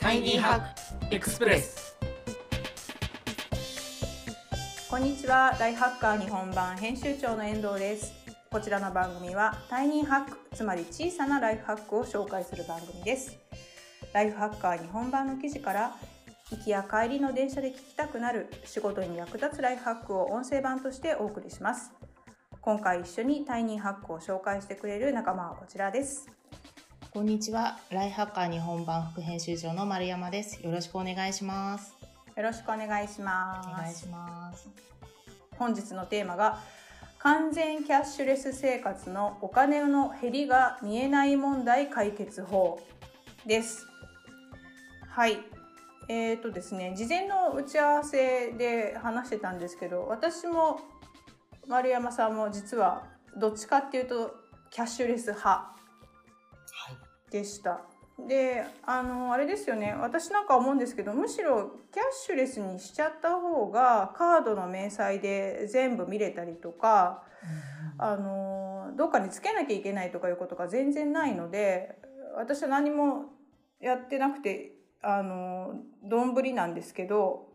タイニーハックエクスプレス。こんにちは。ライフハッカー日本版編集長の遠藤です。こちらの番組はタイニーハックつまり小さなライフハックを紹介する番組です。ライフハッカー日本版の記事から行きや帰りの電車で聞きたくなる仕事に役立つライフハックを音声版としてお送りします。今回一緒にタイニーハックを紹介してくれる仲間はこちらです。こんにちは。ライハッカー日本版副編集長の丸山です。よろしくお願いします。よろしくお願いしますお願いします。本日のテーマが完全キャッシュレス生活のお金の減りが見えない問題解決法です。はい。えーとですね、事前の打ち合わせで話してたんですけど、私も丸山さんも実はどっちかっていうとキャッシュレス派はい。でした。であのあれですよね。私なんか思うんですけどむしろキャッシュレスにしちゃった方がカードの明細で全部見れたりとかあのどっかにつけなきゃいけないとかいうことが全然ないので私は何もやってなくてあの丼なんですけど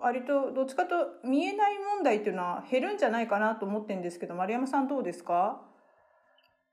割とどっちかと見えない問題っていうのは減るんじゃないかなと思ってるんですけど丸山さんどうですか？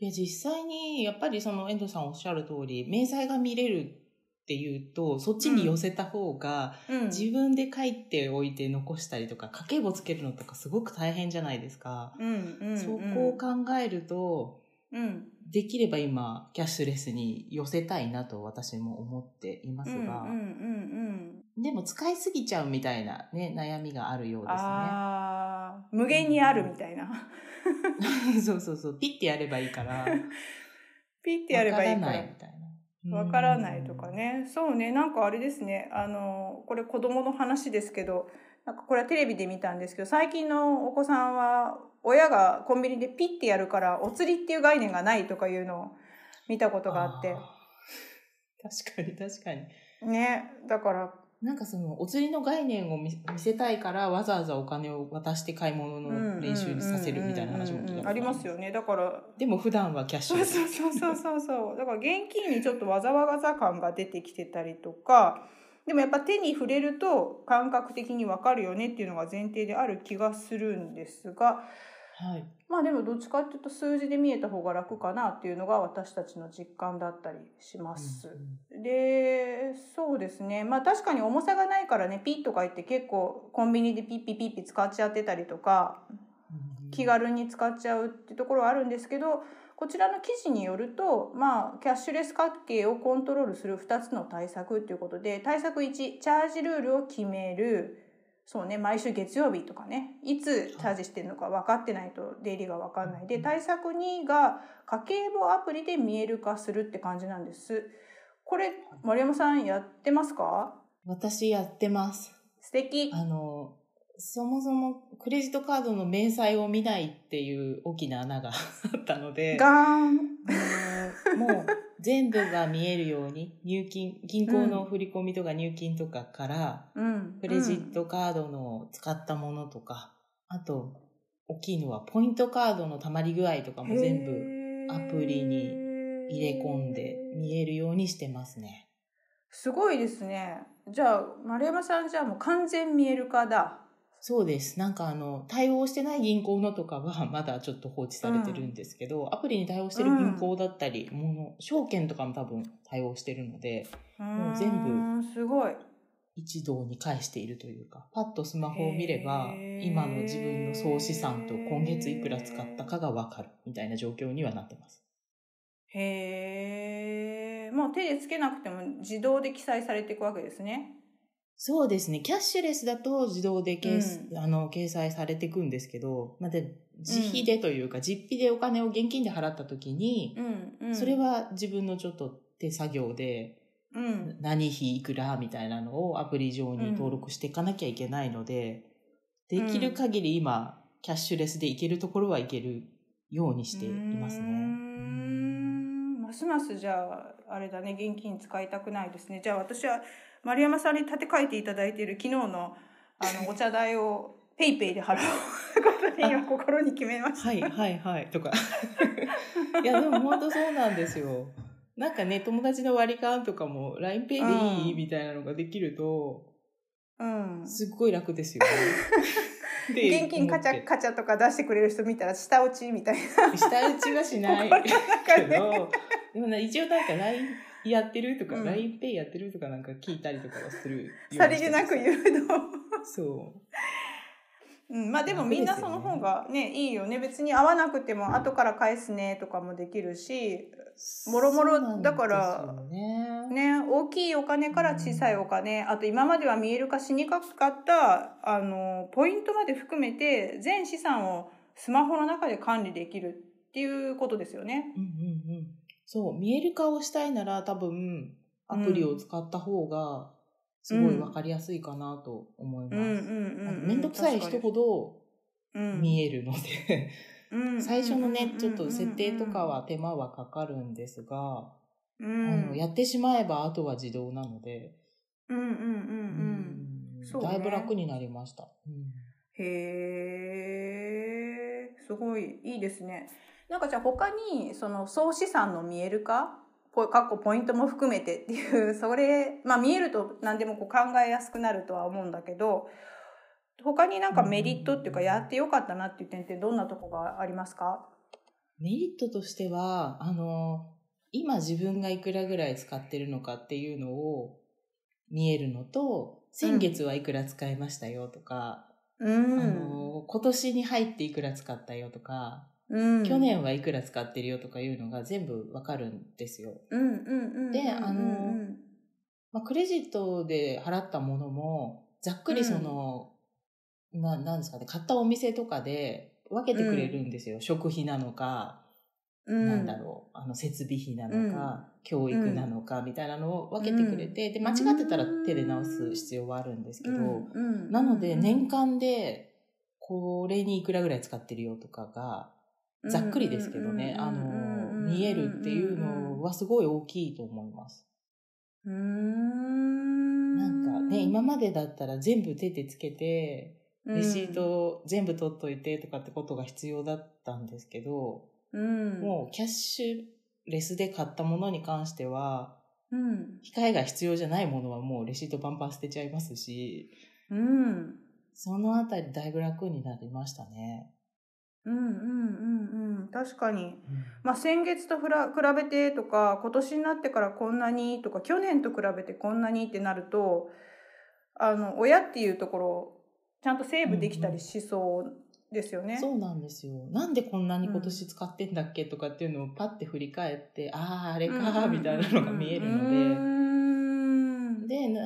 いや、実際に、やっぱりその遠藤さんおっしゃる通り、明細が見れるっていうと、そっちに寄せた方が、うん。自分で書いておいて残したりとか、家計簿つけるのとかすごく大変じゃないですか。うんうんうん。そこを考えると、うんできれば今、キャッシュレスに寄せたいなと私も思っていますが、うんうんうんうんでも使いすぎちゃうみたいなね、悩みがあるようですね。ああ無限にあるみたいな。そうそうそう、ピッてやればいいから。ピッてやればいいかわからならいみたいな。わからないとかね。そうね。なんかあれですね。あのこれ子供の話ですけどなんかこれはテレビで見たんですけど最近のお子さんは親がコンビニでピッてやるからお釣りっていう概念がないとかいうのを見たことがあって。確かに確かに。ねだから。なんかその、お釣りの概念を見見せたいから、わざわざお金を渡して買い物の練習にさせるみたいな話も聞いたことありますよね。だから。でも普段はキャッシュ。そうそうそうそうそう。だから現金にちょっとわざわざ感が出てきてたりとかでもやっぱ手に触れると感覚的にわかるよねっていうのが前提である気がするんですがはい。まあでもどっちかっていうと数字で見えた方が楽かなっていうのが私たちの実感だったりします。でそうですねまあ確かに重さがないからねピッとか言って結構コンビニでピッピッピッピ使っちゃってたりとか気軽に使っちゃうってところはあるんですけどこちらの記事によると、まあ、キャッシュレス家計をコントロールする2つの対策ということで対策1チャージルールを決める。そうね毎週月曜日とかね。いつチャージしてるのか分かってないと出入りが分かんないで対策2が家計簿アプリで見える化するって感じなんです。これ丸山さんやってますか？私やってます。素敵。あの、そもそもクレジットカードの明細を見ないっていう大きな穴が あったので、ガーンもう全部が見えるように、入金、銀行の振り込みとか入金とかから、うんクレジットカードの使ったものとか、あと、大きいのはポイントカードの溜まり具合とかも全部アプリに入れ込んで見えるようにしてますね。すごいですね。じゃあ、丸山さんじゃあもう完全見える化だ。そうです。なんかあの、対応してない銀行のとかは まだちょっと放置されてるんですけど、アプリに対応してる銀行だったり、もの、証券とかも多分対応してるので、もう全部部。すごい。一堂に返しているというか、パッとスマホを見れば今の自分の総資産と今月いくら使ったかがわかるみたいな状況にはなってます。へえ。もう手でつけなくても自動で記載されていくわけですね。そうですね。キャッシュレスだと自動で掲,、あの掲載されていくんですけど、まあ、で自費でというか、実費でお金を現金で払った時に、うん、うん。それ、は自分のちょっと手作業で、うん。何費いくらみたいなのをアプリ上に登録していかなきゃいけないので、できる限り今、キャッシュレスでいけるところはいけるようにしていますね。んますますじゃあ、あれだね、現金使いたくないですね。じゃあ私は丸山さんに立て替えていただいている昨日のあの お茶代をペイペイで払う ことに今心に決めました。はいはいはいとか。いやでも本当そうなんですよ。なんかね、友達の割り勘とかも LINEPay でいい、うんみたいなのができると、うん。すっごい楽ですよね。で現金カチャカチャとか出してくれる人見たら下打ちみたいな。下打ちはしないけど、でもね、一応なんか LINE やってるとか、うん LINEPay やってるとかなんか聞いたりとかはするさりげなくしてます誘導。そう。うん、まあでもみんなその方がねいいよね別に合わなくても後から返すねとかもできるしもろもろだから。ね大きいお金から小さいお金あと今までは見える化しにくかったあのポイントまで含めて全資産をスマホの中で管理できるっていうことですよね。うんうんうん。そう、見える化をしたいなら多分、アプリを使った方が、すごいわかりやすいかなと思います。めん。どくさい人ほどうん。見えるので、うん。最初のねちょっと設定とかは手間はかかるんですが、うん。あのやってしまえばあとは自動なので、うんうんうんうんだいぶ楽になりました。うん。へえ、すごいいいですね。なんかじゃあ他にその総資産の見える化、ポかっこポイントも含めてっていう それまあ見えると何でもこう考えやすくなるとは思うんだけど、他になんかメリットっていうかやってよかったなっていう点ってどんなとこがありますか？メリットとしては、あの、今自分がいくらぐらい使ってるのかっていうのを見えるのと、先月はいくら使いましたよとか、うん。あの、今年に入っていくら使ったよとか、うん、去年はいくら使ってるよとかいうのが全部わかるんですよ。うんうんうんうんであのうん。まあ、クレジットで払ったものも、ざっくりその、ななんですかね、買ったお店とかで分けてくれるんですよ。食費なのか、うん。なんだろう、あの、設備費なのか、教育なのか、みたいなのを分けてくれて、で、間違ってたら手で直す必要はあるんですけど、うん。うん。なので、年間で、これにいくらぐらい使ってるよとかが、ざっくりですけどね、あの、見えるっていうのはすごい大きいと思います。うーんなんかね、今までだったら全部手でつけて、レシート全部取っといてとかってことが必要だったんですけど、うん、もうキャッシュレスで買ったものに関しては、うん、機械が必要じゃないものはもうレシートバンバン捨てちゃいますし、うん、そのあたりだいぶ楽になりましたね。うん、うん、うん、うん、確かに。まあ、先月とふら比べてとか、今年になってからこんなにとか、去年と比べてこんなにってなると、あの、親っていうところ、ちゃんとセーブできたりしそうですよね。そうなんですよ。なんでこんなに今年使ってんだっけとかっていうのをパッて振り返って、ああ、あれか、みたいなのが見えるので。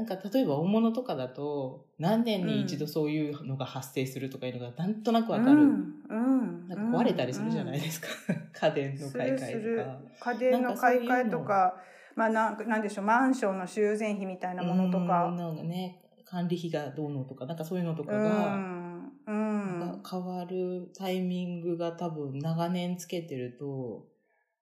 なんか例えば大物とかだと、何年に一度そういうのが発生するとかいうのがなんとなくわかる。うん、うん、なんか壊れたりするじゃないですか。家電の買い替えとか。家電の買い替えとか、まあなんか、なんでしょう、マンションの修繕費みたいなものとうんか。なんかね、管理費がどうのとか、なんかそういうのとかうが、ん。うん。変わるタイミングが多分長年つけてると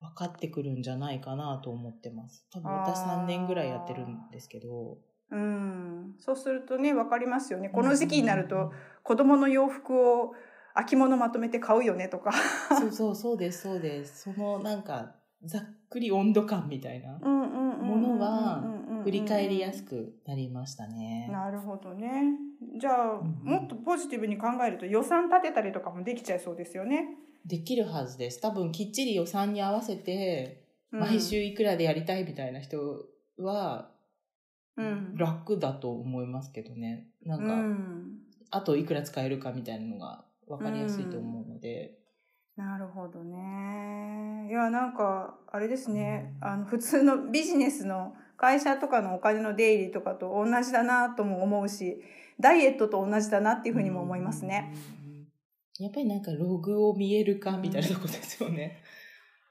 分かってくるんじゃないかなと思ってます。多分私あー3年ぐらいやってるんですけど。うん。そうするとね、わかりますよね。この時期になるうんと、子供の洋服を秋物まとめて買うよねとか。そうそう、そうです、そうです。そのなんか、ざっくり温度感みたいなものはうん振り返りやすくなりましたね。なるほどね。じゃあ、んもっとポジティブに考えると予算立てたりとかもできちゃいそうですよね。できるはずです。多分きっちり予算に合わせて、うん毎週いくらでやりたいみたいな人はうん。楽だと思いますけどね。なんか、うんあといくら使えるかみたいなのが分かりやすいと思うので。なるほどね。いや、なんか、あれですね。あの、普通のビジネスの会社とかのお金の出入りとかと同じだなとも思うし、ダイエットと同じだなっていうふうにも思いますね。うんうんうん。やっぱりなんかログを見えるかみたいなとこですよね。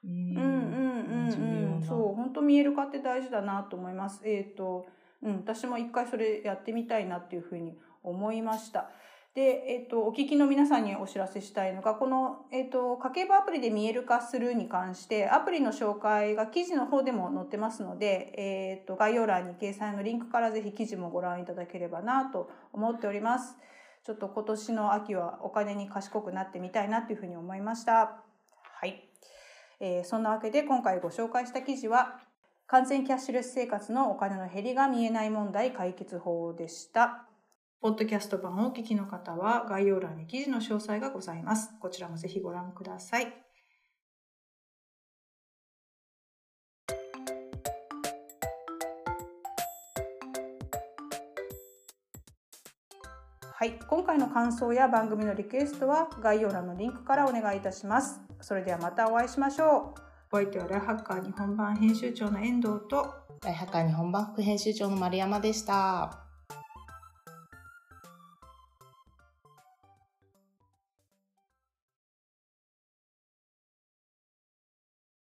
ううんんうんうん重要うん。なそう、本当見える化って大事だなと思います。えっ、と、うん、私も一回それやってみたいなっていうふうに思いました。で、えっ、と、お聞きの皆さんにお知らせしたいのが、この、えっ、と、家計簿アプリで見える化するに関して、アプリの紹介が記事の方でも載ってますので、えっ、と、概要欄に掲載のリンクからぜひ記事もご覧いただければなと思っております。ちょっと今年の秋はお金に賢くなってみたいなというふうに思いました。はい。えーそんなわけで今回ご紹介した記事は完全キャッシュレス生活のお金の減りが見えない問題解決法でした。ポッドキャスト版をお聞きの方は概要欄に記事の詳細がございます。こちらもぜひご覧ください。はい、今回の感想や番組のリクエストは概要欄のリンクからお願いいたします。それではまたお会いしましょう。お相手はライハッカー日本版編集長の遠藤とライハッカー日本版副編集長の丸山でした。